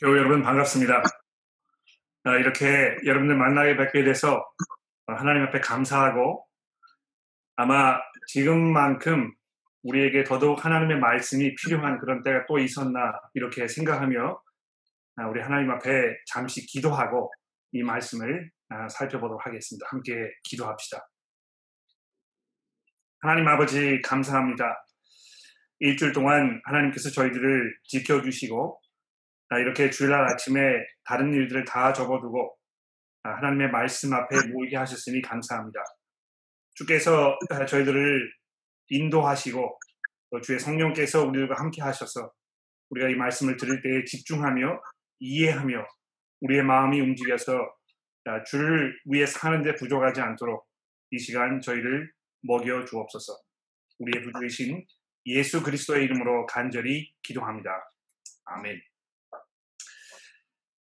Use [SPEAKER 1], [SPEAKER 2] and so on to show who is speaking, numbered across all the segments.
[SPEAKER 1] 교회 여러분 반갑습니다. 아, 이렇게 여러분들 만나게 뵙게 돼서 하나님 앞에 감사하고 아마 지금만큼 우리에게 더더욱 하나님의 말씀이 필요한 그런 때가 또 있었나 이렇게 생각하며 아, 우리 하나님 앞에 잠시 기도하고 이 말씀을 아, 살펴보도록 하겠습니다. 함께 기도합시다. 하나님 아버지 감사합니다. 일주일 동안 하나님께서 저희들을 지켜주시고 아, 이렇게 주일날 아침에 다른 일들을 다 접어두고 아, 하나님의 말씀 앞에 모이게 하셨으니 감사합니다. 주께서 저희들을 인도하시고 주의 성령께서 우리들과 함께 하셔서 우리가 이 말씀을 들을 때에 집중하며 이해하며 우리의 마음이 움직여서 아, 주를 위해 사는데 부족하지 않도록 이 시간 저희를 먹여 주옵소서. 우리의 부주이신 예수 그리스도의 이름으로 간절히 기도합니다. 아멘.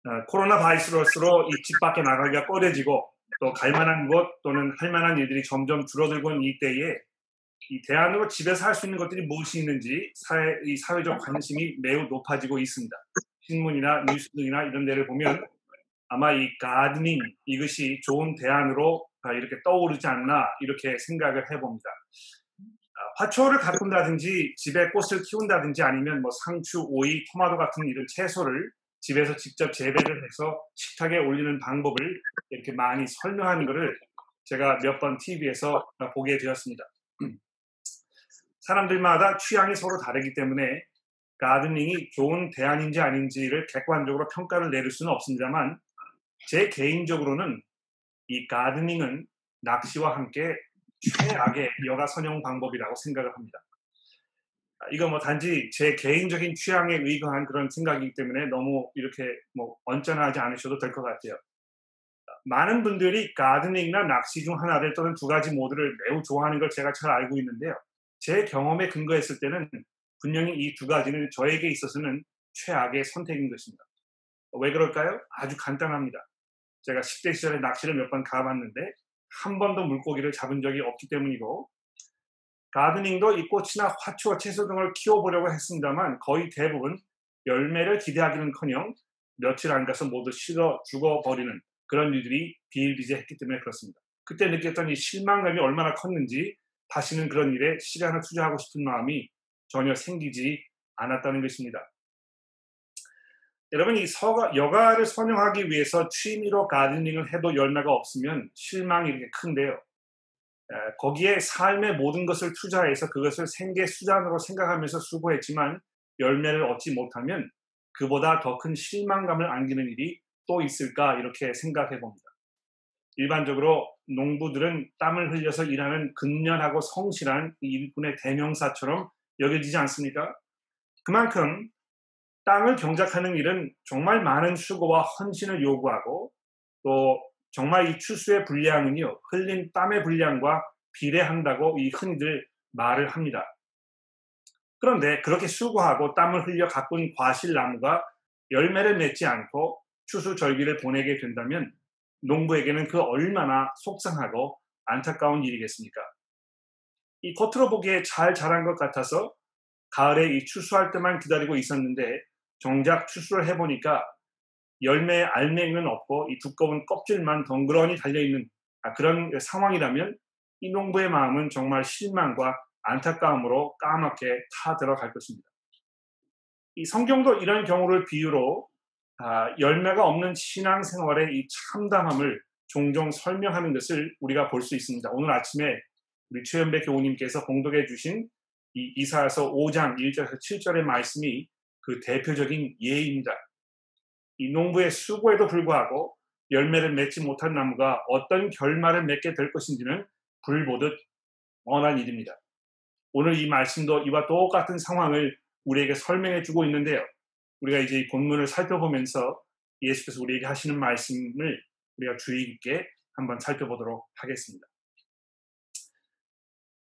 [SPEAKER 1] 어, 코로나 바이러스로 이 집 밖에 나가기가 꺼려지고 또 갈만한 곳 또는 할 만한 일들이 점점 줄어들고 있는 이때에 이 대안으로 집에서 할 수 있는 것들이 무엇이 있는지 사회, 이 사회적 관심이 매우 높아지고 있습니다. 신문이나 뉴스 등이나 이런 데를 보면 아마 이 가드닝 이것이 좋은 대안으로 이렇게 떠오르지 않나 이렇게 생각을 해봅니다. 아, 화초를 가꾼다든지 집에 꽃을 키운다든지 아니면 뭐 상추, 오이, 토마토 같은 이런 채소를 집에서 직접 재배를 해서 식탁에 올리는 방법을 이렇게 많이 설명하는 것을 제가 몇 번 TV에서 보게 되었습니다. 사람들마다 취향이 서로 다르기 때문에 가드닝이 좋은 대안인지 아닌지를 객관적으로 평가를 내릴 수는 없습니다만 제 개인적으로는 이 가드닝은 낚시와 함께 최악의 여가 선용 방법이라고 생각을 합니다. 이거 뭐 단지 제 개인적인 취향에 의거한 그런 생각이기 때문에 너무 이렇게 뭐 언짢아하지 않으셔도 될 것 같아요. 많은 분들이 가드닝이나 낚시 중 하나를 또는 두 가지 모두를 매우 좋아하는 걸 제가 잘 알고 있는데요. 제 경험에 근거했을 때는 분명히 이 두 가지는 저에게 있어서는 최악의 선택인 것입니다. 왜 그럴까요? 아주 간단합니다. 제가 10대 시절에 낚시를 몇 번 가봤는데 한 번도 물고기를 잡은 적이 없기 때문이고 가드닝도 이 꽃이나 화초와 채소 등을 키워보려고 했습니다만 거의 대부분 열매를 기대하기는커녕 며칠 안 가서 모두 식어 죽어버리는 그런 일들이 비일비재했기 때문에 그렇습니다. 그때 느꼈던 이 실망감이 얼마나 컸는지 다시는 그런 일에 시간을 투자하고 싶은 마음이 전혀 생기지 않았다는 것입니다. 여러분 이 서가, 여가를 선용하기 위해서 취미로 가드닝을 해도 열매가 없으면 실망이 이렇게 큰데요. 거기에 삶의 모든 것을 투자해서 그것을 생계 수단으로 생각하면서 수고했지만 열매를 얻지 못하면 그보다 더 큰 실망감을 안기는 일이 또 있을까 이렇게 생각해 봅니다. 일반적으로 농부들은 땀을 흘려서 일하는 근면하고 성실한 일꾼의 대명사처럼 여겨지지 않습니까? 그만큼 땅을 경작하는 일은 정말 많은 수고와 헌신을 요구하고 또 정말 이 추수의 분량은요, 흘린 땀의 분량과 비례한다고 이 흔히들 말을 합니다. 그런데 그렇게 수고하고 땀을 흘려 가꾼 과실나무가 열매를 맺지 않고 추수절기를 보내게 된다면 농부에게는 그 얼마나 속상하고 안타까운 일이겠습니까? 이 겉으로 보기에 잘 자란 것 같아서 가을에 이 추수할 때만 기다리고 있었는데 정작 추수를 해보니까 열매 알맹이는 없고 이 두꺼운 껍질만 덩그러니 달려있는 아, 그런 상황이라면 이 농부의 마음은 정말 실망과 안타까움으로 까맣게 타 들어갈 것입니다. 이 성경도 이런 경우를 비유로 아, 열매가 없는 신앙생활의 이 참담함을 종종 설명하는 것을 우리가 볼 수 있습니다. 오늘 아침에 우리 최연배 교우님께서 공독해 주신 이 이사야서 5장 1절에서 7절의 말씀이 그 대표적인 예입니다. 이 농부의 수고에도 불구하고 열매를 맺지 못한 나무가 어떤 결말을 맺게 될 것인지는 불보듯 뻔한 일입니다. 오늘 이 말씀도 이와 똑같은 상황을 우리에게 설명해 주고 있는데요. 우리가 이제 이 본문을 살펴보면서 예수께서 우리에게 하시는 말씀을 우리가 주의 깊게 한번 살펴보도록 하겠습니다.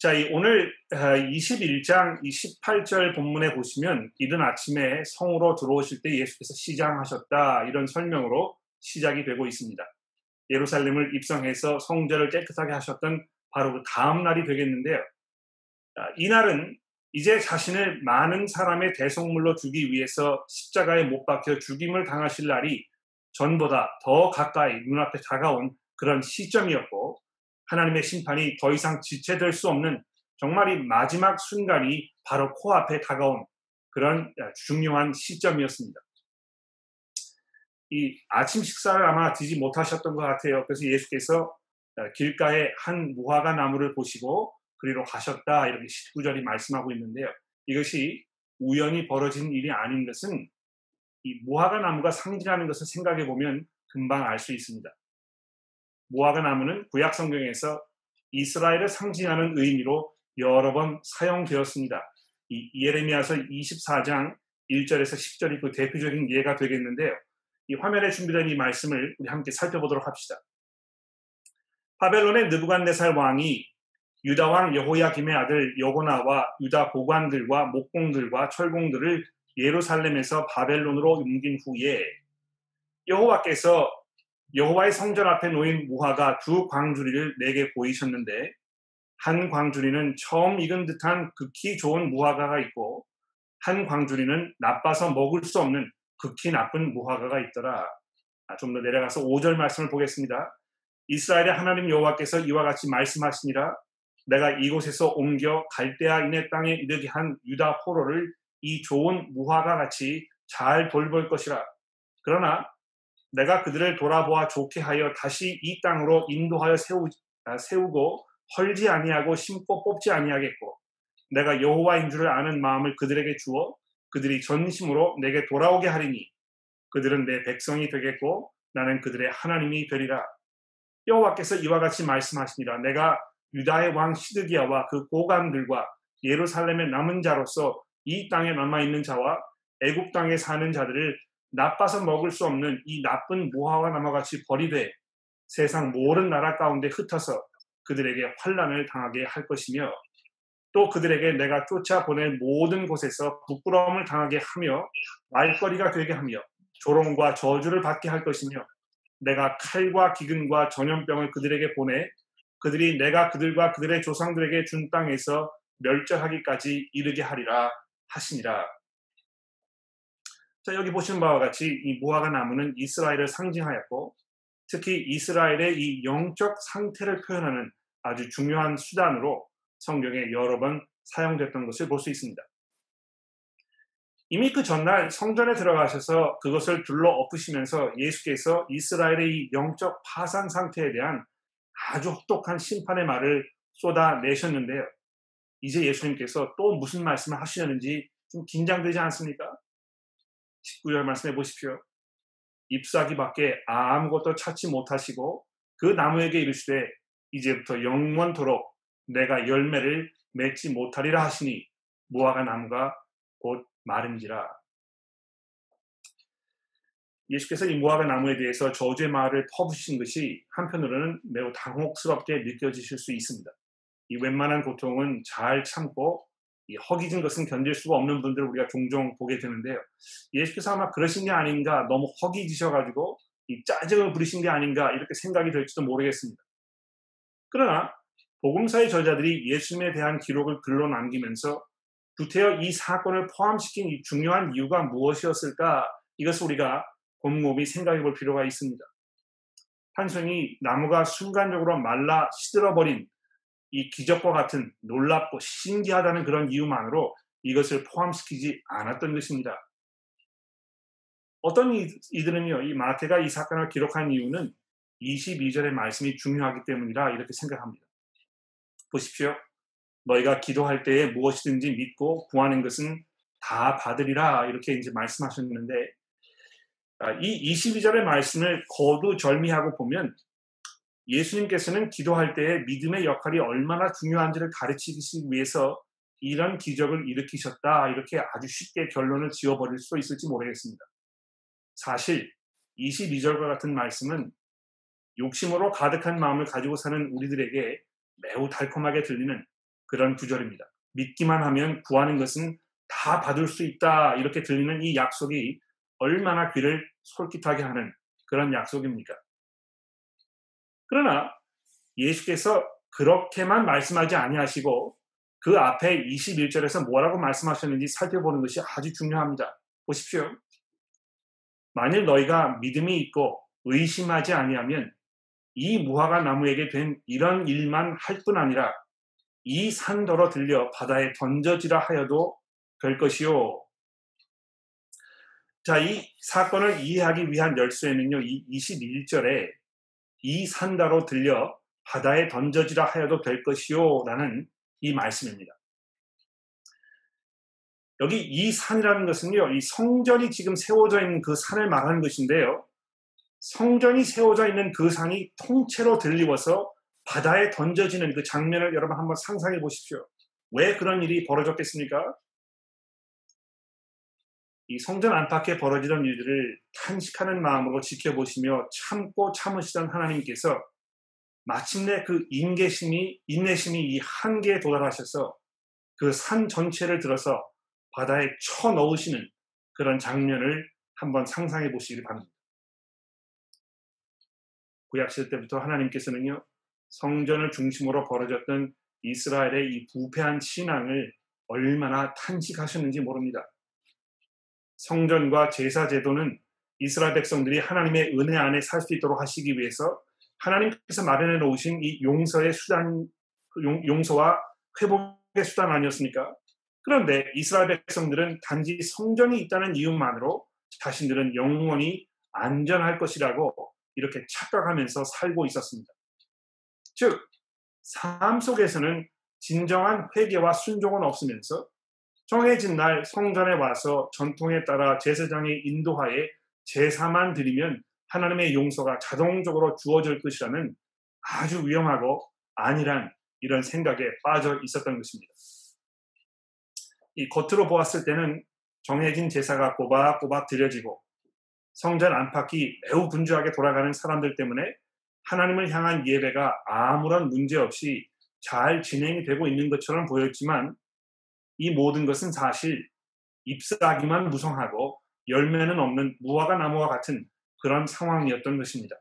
[SPEAKER 1] 자, 이 오늘 21장 아, 28절 본문에 보시면 이른 아침에 성으로 들어오실 때 예수께서 시장하셨다 이런 설명으로 시작이 되고 있습니다. 예루살렘을 입성해서 성전을 깨끗하게 하셨던 바로 그 다음 날이 되겠는데요. 아, 이날은 이제 자신을 많은 사람의 대속물로 주기 위해서 십자가에 못 박혀 죽임을 당하실 날이 전보다 더 가까이 눈앞에 다가온 그런 시점이었고 하나님의 심판이 더 이상 지체될 수 없는 정말 이 마지막 순간이 바로 코앞에 다가온 그런 중요한 시점이었습니다. 이 아침 식사를 아마 드지 못하셨던 것 같아요. 그래서 예수께서 길가에 한 무화과 나무를 보시고 그리로 가셨다 이렇게 19절이 말씀하고 있는데요. 이것이 우연히 벌어진 일이 아닌 것은 이 무화과 나무가 상징하는 것을 생각해 보면 금방 알 수 있습니다. 무화과 나무는 구약 성경에서 이스라엘을 상징하는 의미로 여러 번 사용되었습니다. 이 예레미야서 24장 1절에서 10절이 그 대표적인 예가 되겠는데요. 이 화면에 준비된 이 말씀을 우리 함께 살펴보도록 합시다. 바벨론의 느부갓네살 왕이 유다 왕 여호야김의 아들 여고나와 유다 고관들과 목공들과 철공들을 예루살렘에서 바벨론으로 옮긴 후에 여호와께서 여호와의 성전 앞에 놓인 무화과 두 광주리를 내게 보이셨는데 한 광주리는 처음 익은 듯한 극히 좋은 무화과가 있고 한 광주리는 나빠서 먹을 수 없는 극히 나쁜 무화과가 있더라. 아, 좀더 내려가서 5절 말씀을 보겠습니다. 이스라엘의 하나님 여호와께서 이와 같이 말씀하시니라 내가 이곳에서 옮겨 갈대아 인의 땅에 이르게 한 유다 포로를 이 좋은 무화과 같이 잘 돌볼 것이라. 그러나 내가 그들을 돌아보아 좋게 하여 다시 이 땅으로 인도하여 세우, 아, 세우고 헐지 아니하고 심고 뽑지 아니하겠고 내가 여호와인 줄을 아는 마음을 그들에게 주어 그들이 전심으로 내게 돌아오게 하리니 그들은 내 백성이 되겠고 나는 그들의 하나님이 되리라. 여호와께서 이와 같이 말씀하시니라 내가 유다의 왕 시드기야와 그 고관들과 예루살렘의 남은 자로서 이 땅에 남아 있는 자와 애굽 땅에 사는 자들을 나빠서 먹을 수 없는 이 나쁜 모하와 나무같이 버리되 세상 모든 나라 가운데 흩어서 그들에게 환란을 당하게 할 것이며 또 그들에게 내가 쫓아 보낼 모든 곳에서 부끄러움을 당하게 하며 말거리가 되게 하며 조롱과 저주를 받게 할 것이며 내가 칼과 기근과 전염병을 그들에게 보내 그들이 내가 그들과 그들의 조상들에게 준 땅에서 멸절하기까지 이르게 하리라 하시니라. 자, 여기 보시는 바와 같이 이 무화과 나무는 이스라엘을 상징하였고 특히 이스라엘의 이 영적 상태를 표현하는 아주 중요한 수단으로 성경에 여러 번 사용됐던 것을 볼 수 있습니다. 이미 그 전날 성전에 들어가셔서 그것을 둘러 엎으시면서 예수께서 이스라엘의 이 영적 파산 상태에 대한 아주 혹독한 심판의 말을 쏟아내셨는데요. 이제 예수님께서 또 무슨 말씀을 하시려는지 좀 긴장되지 않습니까? 19절 말씀해 보십시오. 잎사귀 밖에 아무것도 찾지 못하시고 그 나무에게 이르시되 이제부터 영원토록 내가 열매를 맺지 못하리라 하시니 무화과 나무가 곧 마른지라. 예수께서 이 무화과 나무에 대해서 저주의 말을 퍼부신 것이 한편으로는 매우 당혹스럽게 느껴지실 수 있습니다. 이 웬만한 고통은 잘 참고 이 허기진 것은 견딜 수가 없는 분들을 우리가 종종 보게 되는데요. 예수께서 아마 그러신 게 아닌가, 너무 허기지셔가지고 이 짜증을 부리신 게 아닌가 이렇게 생각이 될지도 모르겠습니다. 그러나 복음사의 저자들이 예수님에 대한 기록을 글로 남기면서 구태여 이 사건을 포함시킨 이 중요한 이유가 무엇이었을까 이것을 우리가 곰곰이 생각해 볼 필요가 있습니다. 한송이 나무가 순간적으로 말라 시들어버린 이 기적과 같은 놀랍고 신기하다는 그런 이유만으로 이것을 포함시키지 않았던 것입니다. 어떤 이들은요, 이 마태가 이 사건을 기록한 이유는 22절의 말씀이 중요하기 때문이라 이렇게 생각합니다. 보십시오. 너희가 기도할 때에 무엇이든지 믿고 구하는 것은 다 받으리라 이렇게 이제 말씀하셨는데 아, 이 22절의 말씀을 거두절미하고 보면 예수님께서는 기도할 때에 믿음의 역할이 얼마나 중요한지를 가르치기 위해서 이런 기적을 일으키셨다 이렇게 아주 쉽게 결론을 지어버릴 수 있을지 모르겠습니다. 사실 22절과 같은 말씀은 욕심으로 가득한 마음을 가지고 사는 우리들에게 매우 달콤하게 들리는 그런 구절입니다. 믿기만 하면 구하는 것은 다 받을 수 있다 이렇게 들리는 이 약속이 얼마나 귀를 솔깃하게 하는 그런 약속입니까? 그러나 예수께서 그렇게만 말씀하지 아니하시고 그 앞에 21절에서 뭐라고 말씀하셨는지 살펴보는 것이 아주 중요합니다. 보십시오. 만일 너희가 믿음이 있고 의심하지 아니하면 이 무화과 나무에게 된 이런 일만 할 뿐 아니라 이 산더러 들려 바다에 던져지라 하여도 될 것이요. 자, 이 사건을 이해하기 위한 열쇠는요, 이 21절에 이 산다로 들려 바다에 던져지라 하여도 될 것이요. 라는 이 말씀입니다. 여기 이 산이라는 것은요, 이 성전이 지금 세워져 있는 그 산을 말하는 것인데요. 성전이 세워져 있는 그 산이 통째로 들리워서 바다에 던져지는 그 장면을 여러분 한번 상상해 보십시오. 왜 그런 일이 벌어졌겠습니까? 이 성전 안팎에 벌어지던 일들을 탄식하는 마음으로 지켜보시며 참고 참으시던 하나님께서 마침내 그 인계심이, 인내심이 이 한계에 도달하셔서 그 산 전체를 들어서 바다에 쳐 넣으시는 그런 장면을 한번 상상해 보시기 바랍니다. 구약 시대 때부터 하나님께서는요, 성전을 중심으로 벌어졌던 이스라엘의 이 부패한 신앙을 얼마나 탄식하셨는지 모릅니다. 성전과 제사 제도는 이스라엘 백성들이 하나님의 은혜 안에 살 수 있도록 하시기 위해서 하나님께서 마련해 놓으신 이 용서의 수단, 용, 서와 회복의 수단 아니었습니까? 그런데 이스라엘 백성들은 단지 성전이 있다는 이유만으로 자신들은 영원히 안전할 것이라고 이렇게 착각하면서 살고 있었습니다. 즉, 삶 속에서는 진정한 회개와 순종은 없으면서 정해진 날 성전에 와서 전통에 따라 제사장의 인도하에 제사만 드리면 하나님의 용서가 자동적으로 주어질 것이라는 아주 위험하고 안일한 이런 생각에 빠져 있었던 것입니다. 이 겉으로 보았을 때는 정해진 제사가 꼬박꼬박 드려지고 성전 안팎이 매우 분주하게 돌아가는 사람들 때문에 하나님을 향한 예배가 아무런 문제 없이 잘 진행이 되고 있는 것처럼 보였지만 이 모든 것은 사실 잎사귀만 무성하고 열매는 없는 무화과 나무와 같은 그런 상황이었던 것입니다.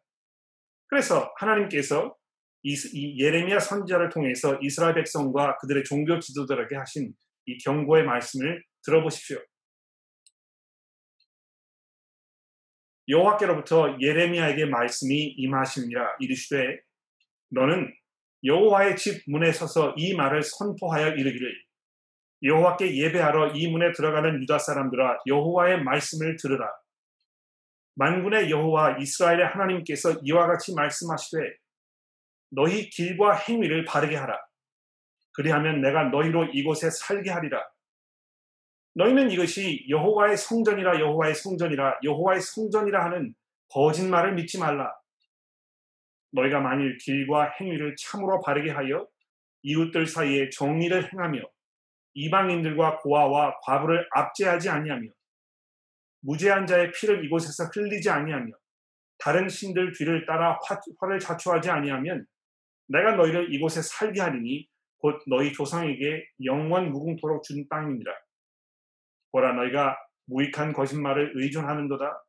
[SPEAKER 1] 그래서 하나님께서 이, 이 예레미야 선지자를 통해서 이스라엘 백성과 그들의 종교 지도자에게 하신 이 경고의 말씀을 들어보십시오. 여호와께로부터 예레미야에게 말씀이 임하시니라 이르시되 너는 여호와의 집 문에 서서 이 말을 선포하여 이르기를 여호와께 예배하러 이 문에 들어가는 유다 사람들아 여호와의 말씀을 들으라. 만군의 여호와 이스라엘의 하나님께서 이와 같이 말씀하시되 너희 길과 행위를 바르게 하라. 그리하면 내가 너희로 이곳에 살게 하리라. 너희는 이것이 여호와의 성전이라 여호와의 성전이라 여호와의 성전이라 하는 거짓말을 믿지 말라. 너희가 만일 길과 행위를 참으로 바르게 하여 이웃들 사이에 정의를 행하며 이방인들과 고아와 과부를 압제하지 아니하며 무죄한 자의 피를 이곳에서 흘리지 아니하며 다른 신들 뒤를 따라 화, 화를 자초하지 아니하면 내가 너희를 이곳에 살게 하리니 곧 너희 조상에게 영원 무궁토록 준 땅입니다. 보라 너희가 무익한 거짓말을 의존하는도다.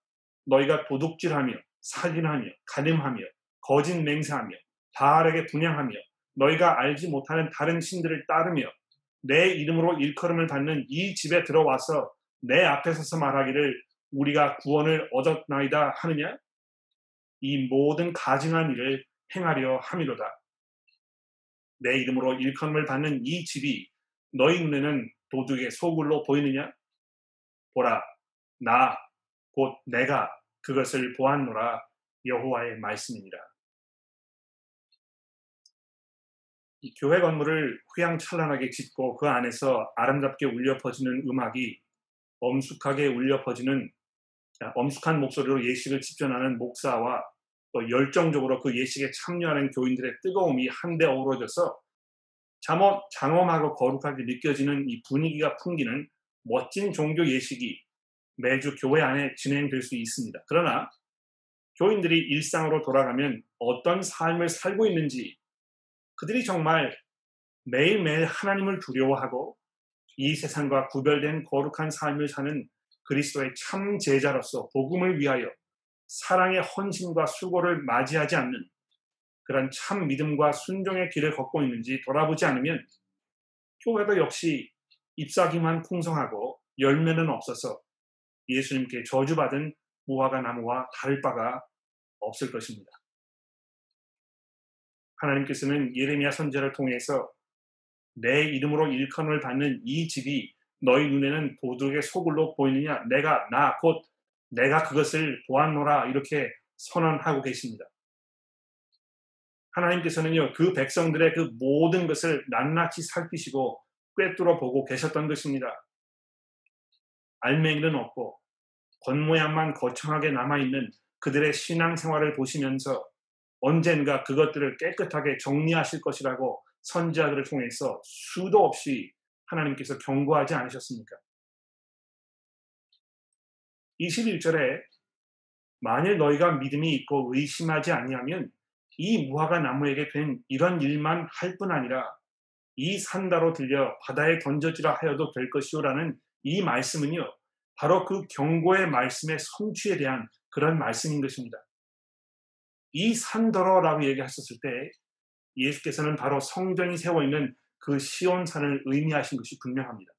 [SPEAKER 1] 너희가 도둑질하며 살인하며 가늠하며 거짓 맹세하며 바알에게 분양하며 너희가 알지 못하는 다른 신들을 따르며 내 이름으로 일컬음을 받는 이 집에 들어와서 내 앞에 서서 말하기를 우리가 구원을 얻었나이다 하느냐? 이 모든 가증한 일을 행하려 함이로다. 내 이름으로 일컬음을 받는 이 집이 너희 눈에는 도둑의 소굴로 보이느냐? 보라, 나, 곧 내가 그것을 보았노라 여호와의 말씀이니라. 교회 건물을 휘황찬란하게 짓고 그 안에서 아름답게 울려 퍼지는 음악이 엄숙하게 울려 퍼지는 엄숙한 목소리로 예식을 집전하는 목사와 또 열정적으로 그 예식에 참여하는 교인들의 뜨거움이 한데 어우러져서 잠옷, 장엄하고 거룩하게 느껴지는 이 분위기가 풍기는 멋진 종교 예식이 매주 교회 안에 진행될 수 있습니다. 그러나 교인들이 일상으로 돌아가면 어떤 삶을 살고 있는지 그들이 정말 매일매일 하나님을 두려워하고 이 세상과 구별된 거룩한 삶을 사는 그리스도의 참 제자로서 복음을 위하여 사랑의 헌신과 수고를 맞이하지 않는 그런 참 믿음과 순종의 길을 걷고 있는지 돌아보지 않으면 교회도 역시 잎사귀만 풍성하고 열매는 없어서 예수님께 저주받은 무화과 나무와 다를 바가 없을 것입니다. 하나님께서는 예레미야 선제를 통해서 내 이름으로 일컬음을 받는 이 집이 너희 눈에는 도둑의 소굴로 보이느냐 내가 나 곧 내가 그것을 보았노라 이렇게 선언하고 계십니다. 하나님께서는요 그 백성들의 그 모든 것을 낱낱이 살피시고 꿰뚫어 보고 계셨던 것입니다. 알맹이는 없고 겉모양만 거창하게 남아있는 그들의 신앙생활을 보시면서 언젠가 그것들을 깨끗하게 정리하실 것이라고 선지자들을 통해서 수도 없이 하나님께서 경고하지 않으셨습니까? 21절에 만일 너희가 믿음이 있고 의심하지 아니하면 이 무화과 나무에게 된 이런 일만 할 뿐 아니라 이 산다로 들려 바다에 던져지라 하여도 될 것이오라는 이 말씀은요 바로 그 경고의 말씀의 성취에 대한 그런 말씀인 것입니다. 이 산더러라고 얘기하셨을 때 예수께서는 바로 성전이 세워 있는 그 시온산을 의미하신 것이 분명합니다.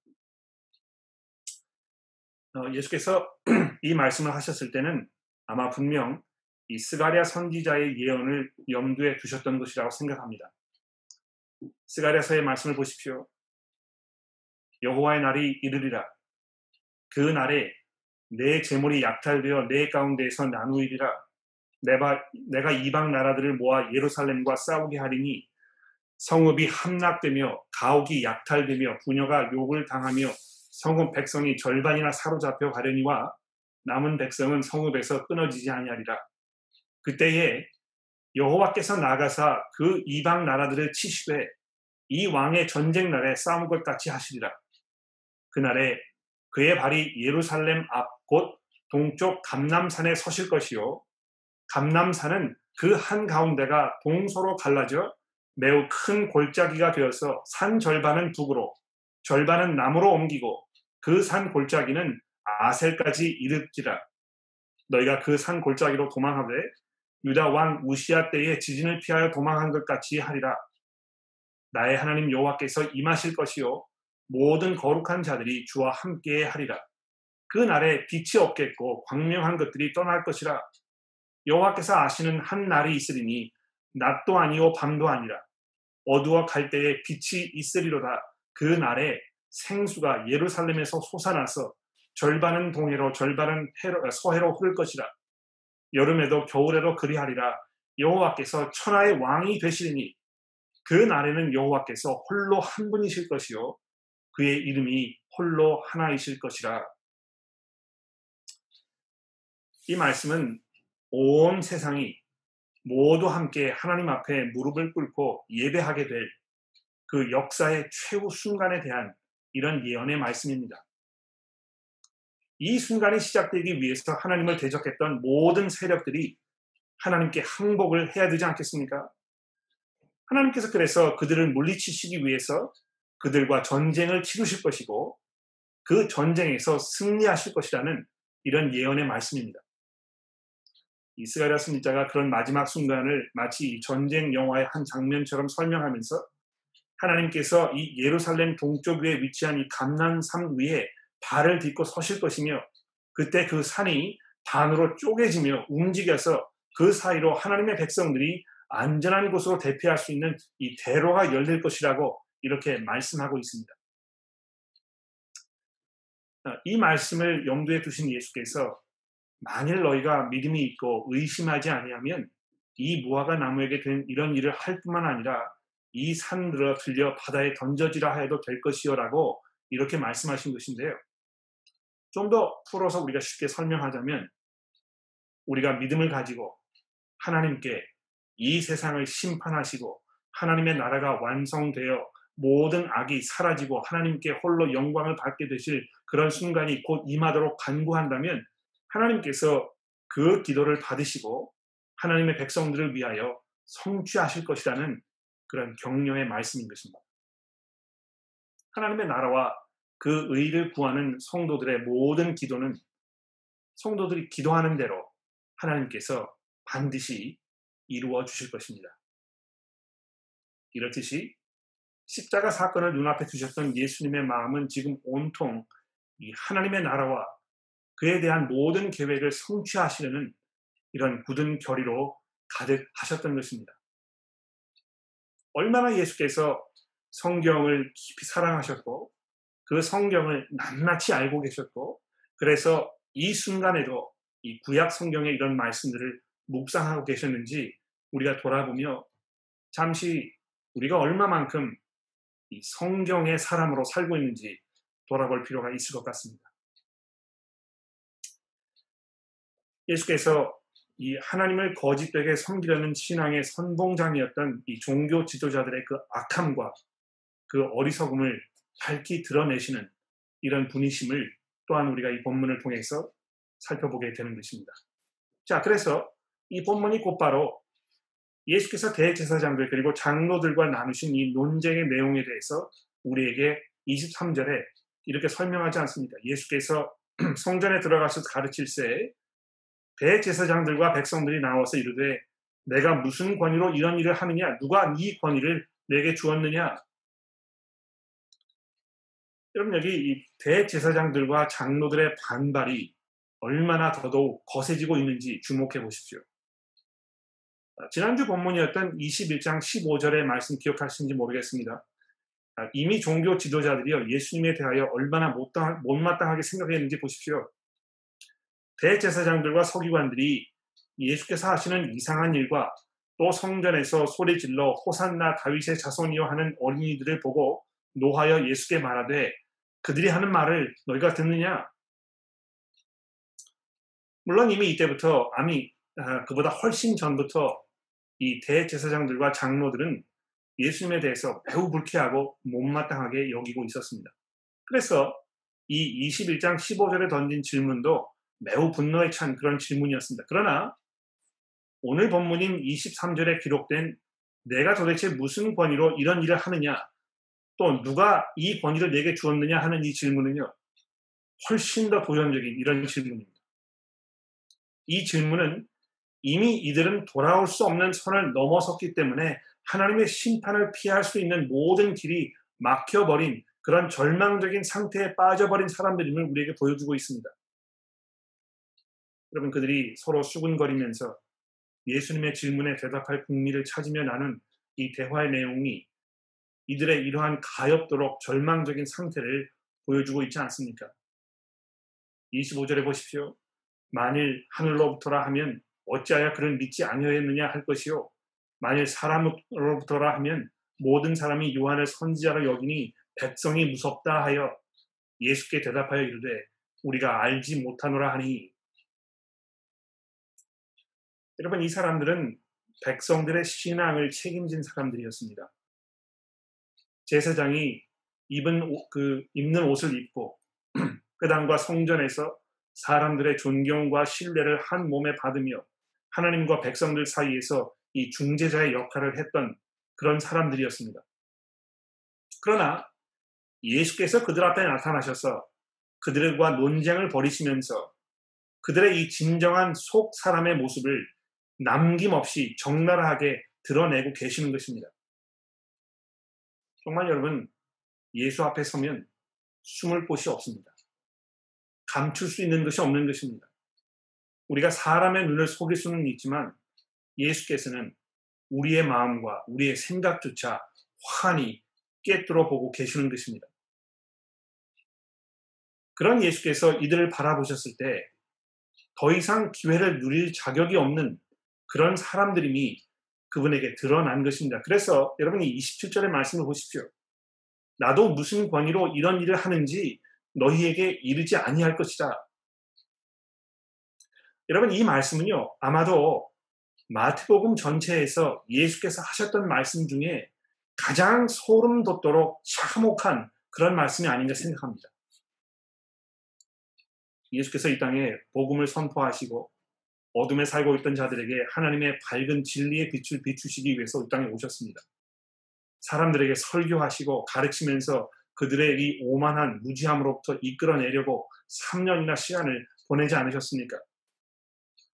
[SPEAKER 1] 어, 예수께서 이 말씀을 하셨을 때는 아마 분명 이 스가랴 선지자의 예언을 염두에 두셨던 것이라고 생각합니다. 스가랴서의 말씀을 보십시오. 여호와의 날이 이르리라. 그 날에 내 재물이 약탈되어 내 가운데에서 나누이리라. 내가, 내가 이방 나라들을 모아 예루살렘과 싸우게 하리니 성읍이 함락되며 가옥이 약탈되며 부녀가 욕을 당하며 성읍 백성이 절반이나 사로잡혀 가려니와 남은 백성은 성읍에서 끊어지지 아니하리라. 그때에 여호와께서 나가사 그 이방 나라들을 치시되 이 왕의 전쟁 날에 싸운 것 같이 하시리라. 그날에 그의 발이 예루살렘 앞 곧 동쪽 감남산에 서실 것이요. 감남산은 그 한 가운데가 동서로 갈라져 매우 큰 골짜기가 되어서 산 절반은 북으로 절반은 남으로 옮기고 그 산 골짜기는 아셀까지 이르지라. 너희가 그 산 골짜기로 도망하되 유다 왕 우시아 때에 지진을 피하여 도망한 것 같이 하리라. 나의 하나님 여호와께서 임하실 것이요 모든 거룩한 자들이 주와 함께 하리라. 그 날에 빛이 없겠고 광명한 것들이 떠날 것이라. 여호와께서 아시는 한 날이 있으리니 낮도 아니요 밤도 아니라 어두워 갈 때에 빛이 있으리로다. 그 날에 생수가 예루살렘에서 솟아나서 절반은 동해로 절반은 해로, 서해로 흐를 것이라. 여름에도 겨울에도 그리하리라. 여호와께서 천하의 왕이 되시리니 그 날에는 여호와께서 홀로 한 분이실 것이요 그의 이름이 홀로 하나이실 것이라. 이 말씀은 온 세상이 모두 함께 하나님 앞에 무릎을 꿇고 예배하게 될 그 역사의 최후 순간에 대한 이런 예언의 말씀입니다. 이 순간이 시작되기 위해서 하나님을 대적했던 모든 세력들이 하나님께 항복을 해야 되지 않겠습니까? 하나님께서 그래서 그들을 물리치시기 위해서 그들과 전쟁을 치르실 것이고 그 전쟁에서 승리하실 것이라는 이런 예언의 말씀입니다. 이스가랴 선지자가 그런 마지막 순간을 마치 전쟁 영화의 한 장면처럼 설명하면서 하나님께서 이 예루살렘 동쪽 위에 위치한 이 감난 산 위에 발을 딛고 서실 것이며 그때 그 산이 반으로 쪼개지며 움직여서 그 사이로 하나님의 백성들이 안전한 곳으로 대피할 수 있는 이 대로가 열릴 것이라고 이렇게 말씀하고 있습니다. 이 말씀을 염두에 두신 예수께서 만일 너희가 믿음이 있고 의심하지 아니하면 이 무화과 나무에게 된 이런 일을 할 뿐만 아니라 이 산들어 들려 바다에 던져지라 해도 될 것이요라고 이렇게 말씀하신 것인데요. 좀 더 풀어서 우리가 쉽게 설명하자면 우리가 믿음을 가지고 하나님께 이 세상을 심판하시고 하나님의 나라가 완성되어 모든 악이 사라지고 하나님께 홀로 영광을 받게 되실 그런 순간이 곧 임하도록 간구한다면 하나님께서 그 기도를 받으시고 하나님의 백성들을 위하여 성취하실 것이라는 그런 격려의 말씀인 것입니다. 하나님의 나라와 그 의를 구하는 성도들의 모든 기도는 성도들이 기도하는 대로 하나님께서 반드시 이루어 주실 것입니다. 이렇듯이 십자가 사건을 눈앞에 두셨던 예수님의 마음은 지금 온통 이 하나님의 나라와 그에 대한 모든 계획을 성취하시려는 이런 굳은 결의로 가득하셨던 것입니다. 얼마나 예수께서 성경을 깊이 사랑하셨고 그 성경을 낱낱이 알고 계셨고 그래서 이 순간에도 이 구약 성경의 이런 말씀들을 묵상하고 계셨는지 우리가 돌아보며 잠시 우리가 얼마만큼 이 성경의 사람으로 살고 있는지 돌아볼 필요가 있을 것 같습니다. 예수께서 이 하나님을 거짓되게 섬기려는 신앙의 선봉장이었던 이 종교 지도자들의 그 악함과 그 어리석음을 밝히 드러내시는 이런 분이심을 또한 우리가 이 본문을 통해서 살펴보게 되는 것입니다. 자, 그래서 이 본문이 곧바로 예수께서 대제사장들 그리고 장로들과 나누신 이 논쟁의 내용에 대해서 우리에게 23절에 이렇게 설명하지 않습니까? 예수께서 성전에 들어가서 가르칠 때 대제사장들과 백성들이 나와서 이르되 내가 무슨 권위로 이런 일을 하느냐? 누가 이 권위를 내게 주었느냐? 여러분 여기 이 대제사장들과 장로들의 반발이 얼마나 더더욱 거세지고 있는지 주목해 보십시오. 아, 지난주 본문이었던 21장 15절의 말씀 기억하시는지 모르겠습니다. 아, 이미 종교 지도자들이요 예수님에 대하여 얼마나 못마땅하게 생각했는지 보십시오. 대제사장들과 서기관들이 예수께서 하시는 이상한 일과 또 성전에서 소리질러 호산나 다윗의 자손이여 하는 어린이들을 보고 노하여 예수께 말하되 그들이 하는 말을 너희가 듣느냐? 물론 이미 이때부터 아미 아, 그보다 훨씬 전부터 이 대제사장들과 장로들은 예수님에 대해서 매우 불쾌하고 못마땅하게 여기고 있었습니다. 그래서 이 21장 15절에 던진 질문도 매우 분노에 찬 그런 질문이었습니다. 그러나 오늘 본문인 23절에 기록된 내가 도대체 무슨 권위로 이런 일을 하느냐 또 누가 이 권위를 내게 주었느냐 하는 이 질문은요, 훨씬 더 도전적인 이런 질문입니다. 이 질문은 이미 이들은 돌아올 수 없는 선을 넘어섰기 때문에 하나님의 심판을 피할 수 있는 모든 길이 막혀버린 그런 절망적인 상태에 빠져버린 사람들임을 우리에게 보여주고 있습니다. 여러분, 그들이 서로 수군거리면서 예수님의 질문에 대답할 국리를 찾으며 나눈 이 대화의 내용이 이들의 이러한 가엾도록 절망적인 상태를 보여주고 있지 않습니까? 25절에 보십시오. 만일 하늘로부터라 하면 어찌하여 그를 믿지 아니하였느냐 할 것이요. 만일 사람으로부터라 하면 모든 사람이 요한을 선지자로 여기니 백성이 무섭다 하여 예수께 대답하여 이르되 우리가 알지 못하노라 하니 여러분 이 사람들은 백성들의 신앙을 책임진 사람들이었습니다. 제사장이 입은 그 입는 옷을 입고 그당과 성전에서 사람들의 존경과 신뢰를 한 몸에 받으며 하나님과 백성들 사이에서 이 중재자의 역할을 했던 그런 사람들이었습니다. 그러나 예수께서 그들 앞에 나타나셔서 그들과 논쟁을 벌이시면서 그들의 이 진정한 속 사람의 모습을 남김없이 적나라하게 드러내고 계시는 것입니다. 정말 여러분, 예수 앞에 서면 숨을 곳이 없습니다. 감출 수 있는 것이 없는 것입니다. 우리가 사람의 눈을 속일 수는 있지만 예수께서는 우리의 마음과 우리의 생각조차 환히 깨뜨려 보고 계시는 것입니다. 그런 예수께서 이들을 바라보셨을 때 더 이상 기회를 누릴 자격이 없는 그런 사람들임이 그분에게 드러난 것입니다. 그래서 여러분이 27절의 말씀을 보십시오. 나도 무슨 권위로 이런 일을 하는지 너희에게 이르지 아니할 것이다. 여러분 이 말씀은요. 아마도 마태복음 전체에서 예수께서 하셨던 말씀 중에 가장 소름 돋도록 참혹한 그런 말씀이 아닌가 생각합니다. 예수께서 이 땅에 복음을 선포하시고 어둠에 살고 있던 자들에게 하나님의 밝은 진리의 빛을 비추시기 위해서 이 땅에 오셨습니다. 사람들에게 설교하시고 가르치면서 그들의 이 오만한 무지함으로부터 이끌어내려고 3년이나 시간을 보내지 않으셨습니까?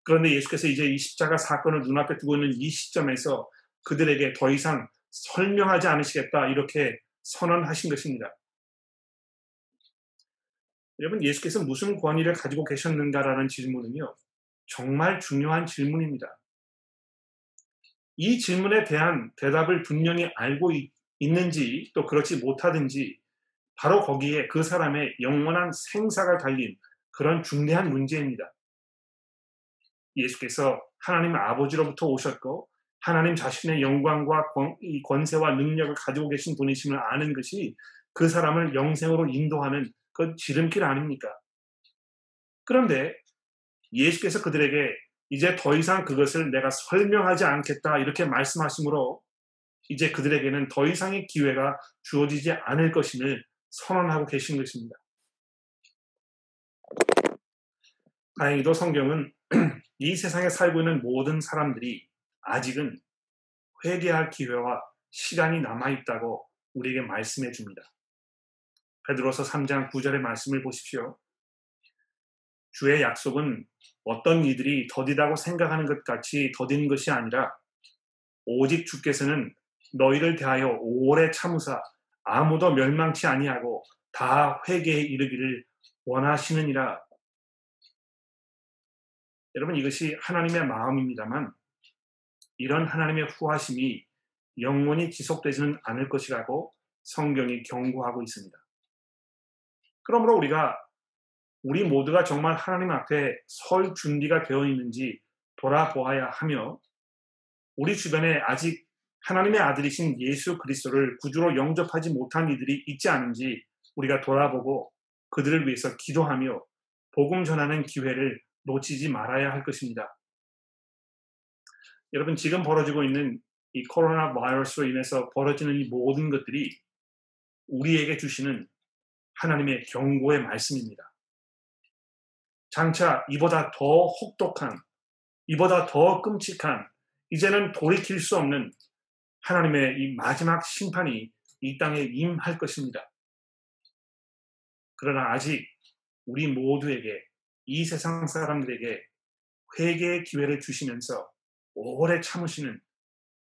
[SPEAKER 1] 그런데 예수께서 이제 이 십자가 사건을 눈앞에 두고 있는 이 시점에서 그들에게 더 이상 설명하지 않으시겠다 이렇게 선언하신 것입니다. 여러분 예수께서 무슨 권위를 가지고 계셨는가라는 질문은요. 정말 중요한 질문입니다. 이 질문에 대한 대답을 분명히 알고 있는지 또 그렇지 못하든지 바로 거기에 그 사람의 영원한 생사가 달린 그런 중대한 문제입니다. 예수께서 하나님 아버지로부터 오셨고 하나님 자신의 영광과 권, 세와 능력을 가지고 계신 분이심을 아는 것이 그 사람을 영생으로 인도하는 그 지름길 아닙니까? 그런데 예수께서 그들에게 이제 더 이상 그것을 내가 설명하지 않겠다 이렇게 말씀하시므로 이제 그들에게는 더 이상의 기회가 주어지지 않을 것임을 선언하고 계신 것입니다. 다행히도 성경은 이 세상에 살고 있는 모든 사람들이 아직은 회개할 기회와 시간이 남아 있다고 우리에게 말씀해 줍니다. 베드로서 3장 9절의 말씀을 보십시오. 주의 약속은 어떤 이들이 더디다고 생각하는 것 같이 더딘 것이 아니라 오직 주께서는 너희를 대하여 오래 참으사 아무도 멸망치 아니하고 다 회개에 이르기를 원하시느니라. 여러분 이것이 하나님의 마음입니다만 이런 하나님의 후하심이 영원히 지속되지는 않을 것이라고 성경이 경고하고 있습니다. 그러므로 우리가 우리 모두가 정말 하나님 앞에 설 준비가 되어 있는지 돌아보아야 하며 우리 주변에 아직 하나님의 아들이신 예수 그리스도를 구주로 영접하지 못한 이들이 있지 않은지 우리가 돌아보고 그들을 위해서 기도하며 복음 전하는 기회를 놓치지 말아야 할 것입니다. 여러분 지금 벌어지고 있는 이 코로나 바이러스로 인해서 벌어지는 이 모든 것들이 우리에게 주시는 하나님의 경고의 말씀입니다. 장차 이보다 더 혹독한, 이보다 더 끔찍한, 이제는 돌이킬 수 없는 하나님의 이 마지막 심판이 이 땅에 임할 것입니다. 그러나 아직 우리 모두에게 이 세상 사람들에게 회개의 기회를 주시면서 오래 참으시는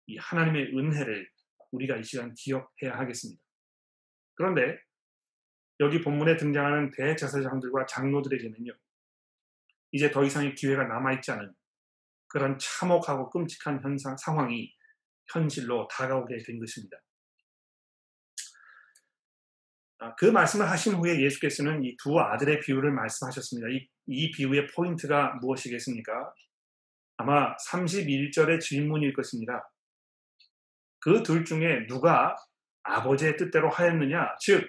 [SPEAKER 1] 이 하나님의 은혜를 우리가 이 시간 기억해야 하겠습니다. 그런데 여기 본문에 등장하는 대제사장들과 장로들에게는요. 이제 더 이상의 기회가 남아있지 않은 그런 참혹하고 끔찍한 현상, 상황이 현실로 다가오게 된 것입니다. 아, 그 말씀을 하신 후에 예수께서는 이 두 아들의 비유를 말씀하셨습니다. 이, 이 비유의 포인트가 무엇이겠습니까? 아마 31절의 질문일 것입니다. 그 둘 중에 누가 아버지의 뜻대로 하였느냐? 즉,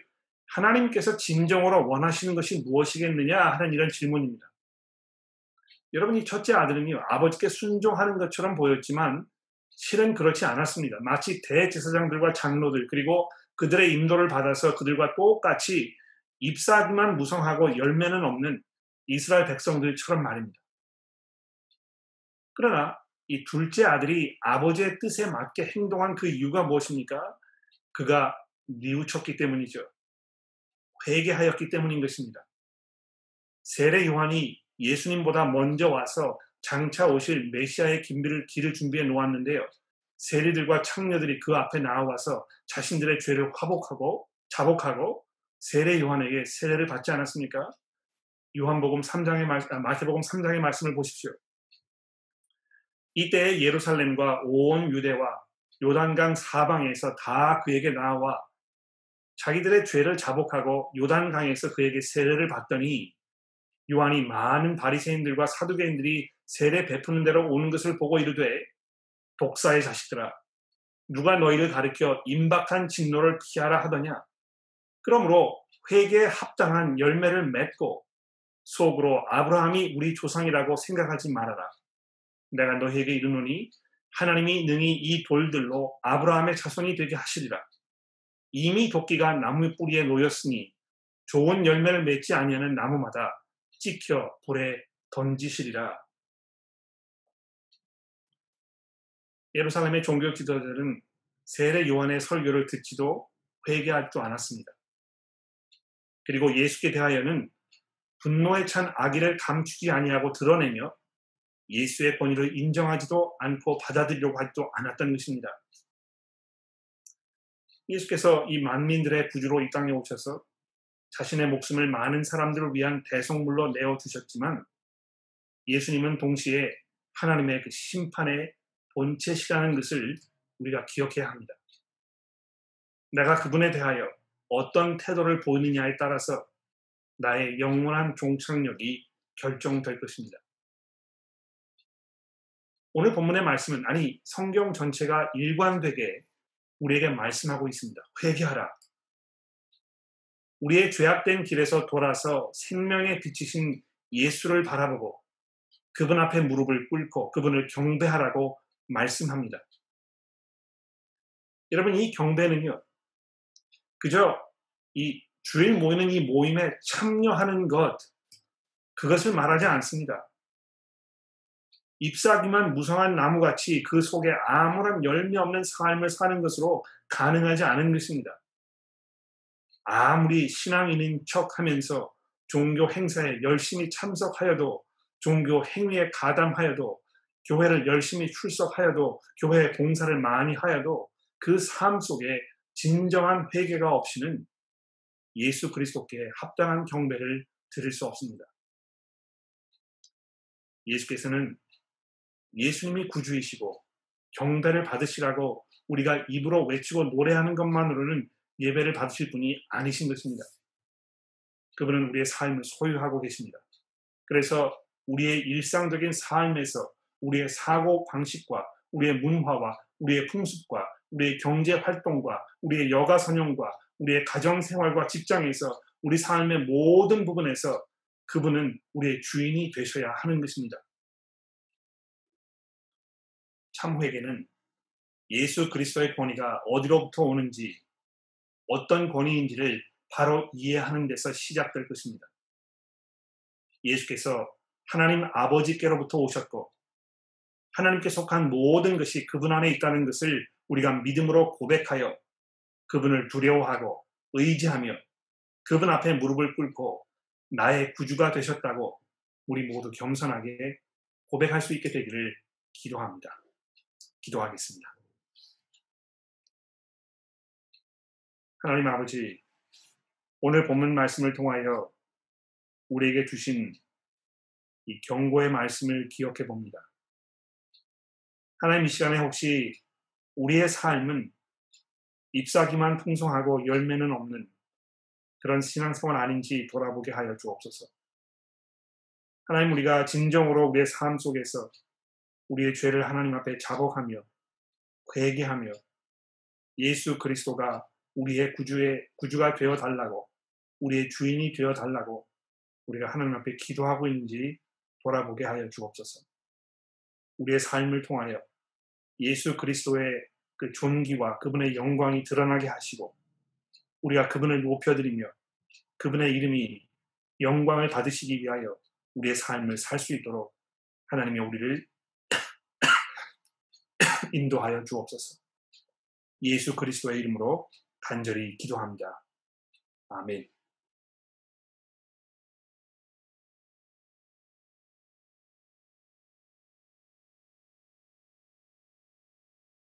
[SPEAKER 1] 하나님께서 진정으로 원하시는 것이 무엇이겠느냐? 하는 이런 질문입니다. 여러분, 이 첫째 아들은요, 아버지께 순종하는 것처럼 보였지만, 실은 그렇지 않았습니다. 마치 대제사장들과 장로들, 그리고 그들의 인도를 받아서 그들과 똑같이 ip사기만 무성하고 열매는 없는 이스라엘 백성들처럼 말입니다. 그러나 이 둘째 아들이 아버지의 뜻에 맞게 행동한 그 이유가 무엇입니까? 그가 뉘우쳤기 때문이죠. 회개하였기 때문인 것입니다. 세례 요한이 예수님보다 먼저 와서 장차 오실 메시아의 길을, 길을 준비해 놓았는데요. 세리들과 창녀들이 그 앞에 나와서 자신들의 죄를 화복하고 자복하고 세례 요한에게 세례를 받지 않았습니까? 요한복음 3장의 말, 아, 마태복음 3장의 말씀을 보십시오. 이때 예루살렘과 온 유대와 요단강 사방에서 다 그에게 나와 자기들의 죄를 자복하고 요단강에서 그에게 세례를 받더니 요한이 많은 바리새인들과 사두개인들이 세례 베푸는 대로 오는 것을 보고 이르되 독사의 자식들아 누가 너희를 가르켜 임박한 진노를 피하라 하더냐 그러므로 회개에 합당한 열매를 맺고 속으로 아브라함이 우리 조상이라고 생각하지 말아라 내가 너희에게 이르노니 하나님이 능히 이 돌들로 아브라함의 자손이 되게 하시리라. 이미 도끼가 나무 뿌리에 놓였으니 좋은 열매를 맺지 아니하는 나무마다 찍혀 불에 던지시리라. 예루살렘의 종교 지도자들은 세례 요한의 설교를 듣지도 회개하지도 않았습니다. 그리고 예수께 대하여는 분노에 찬 악의를 감추지 아니하고 드러내며 예수의 권위를 인정하지도 않고 받아들이려고 하지도 않았던 것입니다. 예수께서 이 만민들의 구주로 이 땅에 오셔서 자신의 목숨을 많은 사람들을 위한 대성물로 내어 주셨지만 예수님은 동시에 하나님의 그 심판의 본체시라는 것을 우리가 기억해야 합니다. 내가 그분에 대하여 어떤 태도를 보이느냐에 따라서 나의 영원한 종착역이 결정될 것입니다. 오늘 본문의 말씀은 아니 성경 전체가 일관되게 우리에게 말씀하고 있습니다. 회개하라. 우리의 죄악된 길에서 돌아서 생명의 빛이신 예수를 바라보고 그분 앞에 무릎을 꿇고 그분을 경배하라고 말씀합니다. 여러분 이 경배는요. 그저 이 주일 모이는 이 모임에 참여하는 것 그것을 말하지 않습니다. 잎사귀만 무성한 나무같이 그 속에 아무런 열매 없는 삶을 사는 것으로 가능하지 않은 것입니다. 아무리 신앙인인 척 하면서 종교 행사에 열심히 참석하여도 종교 행위에 가담하여도 교회를 열심히 출석하여도 교회 봉사를 많이 하여도 그 삶 속에 진정한 회개가 없이는 예수 그리스도께 합당한 경배를 드릴 수 없습니다. 예수께서는 예수님이 구주이시고 경배를 받으시라고 우리가 입으로 외치고 노래하는 것만으로는 예배를 받으실 분이 아니신 것입니다. 그분은 우리의 삶을 소유하고 계십니다. 그래서 우리의 일상적인 삶에서 우리의 사고 방식과 우리의 문화와 우리의 풍습과 우리의 경제 활동과 우리의 여가 선용과 우리의 가정 생활과 직장에서 우리 삶의 모든 부분에서 그분은 우리의 주인이 되셔야 하는 것입니다. 참회계는 예수 그리스도의 권위가 어디로부터 오는지 어떤 권위인지를 바로 이해하는 데서 시작될 것입니다. 예수께서 하나님 아버지께로부터 오셨고 하나님께 속한 모든 것이 그분 안에 있다는 것을 우리가 믿음으로 고백하여 그분을 두려워하고 의지하며 그분 앞에 무릎을 꿇고 나의 구주가 되셨다고 우리 모두 겸손하게 고백할 수 있게 되기를 기도합니다. 기도하겠습니다. 하나님 아버지, 오늘 본문 말씀을 통하여 우리에게 주신 이 경고의 말씀을 기억해 봅니다. 하나님 이 시간에 혹시 우리의 삶은 잎사귀만 풍성하고 열매는 없는 그런 신앙생활 아닌지 돌아보게 하여 주옵소서. 하나님 우리가 진정으로 우리의 삶 속에서 우리의 죄를 하나님 앞에 자복하며 회개하며 예수 그리스도가 우리의 구주의 구주가 되어 달라고 우리의 주인이 되어 달라고 우리가 하나님 앞에 기도하고 있는지 돌아보게 하여 주옵소서. 우리의 삶을 통하여 예수 그리스도의 그 존귀와 그분의 영광이 드러나게 하시고 우리가 그분을 높여드리며 그분의 이름이 영광을 받으시기 위하여 우리의 삶을 살 수 있도록 하나님이 우리를 인도하여 주옵소서. 예수 그리스도의 이름으로 간절히 기도합니다. 아멘.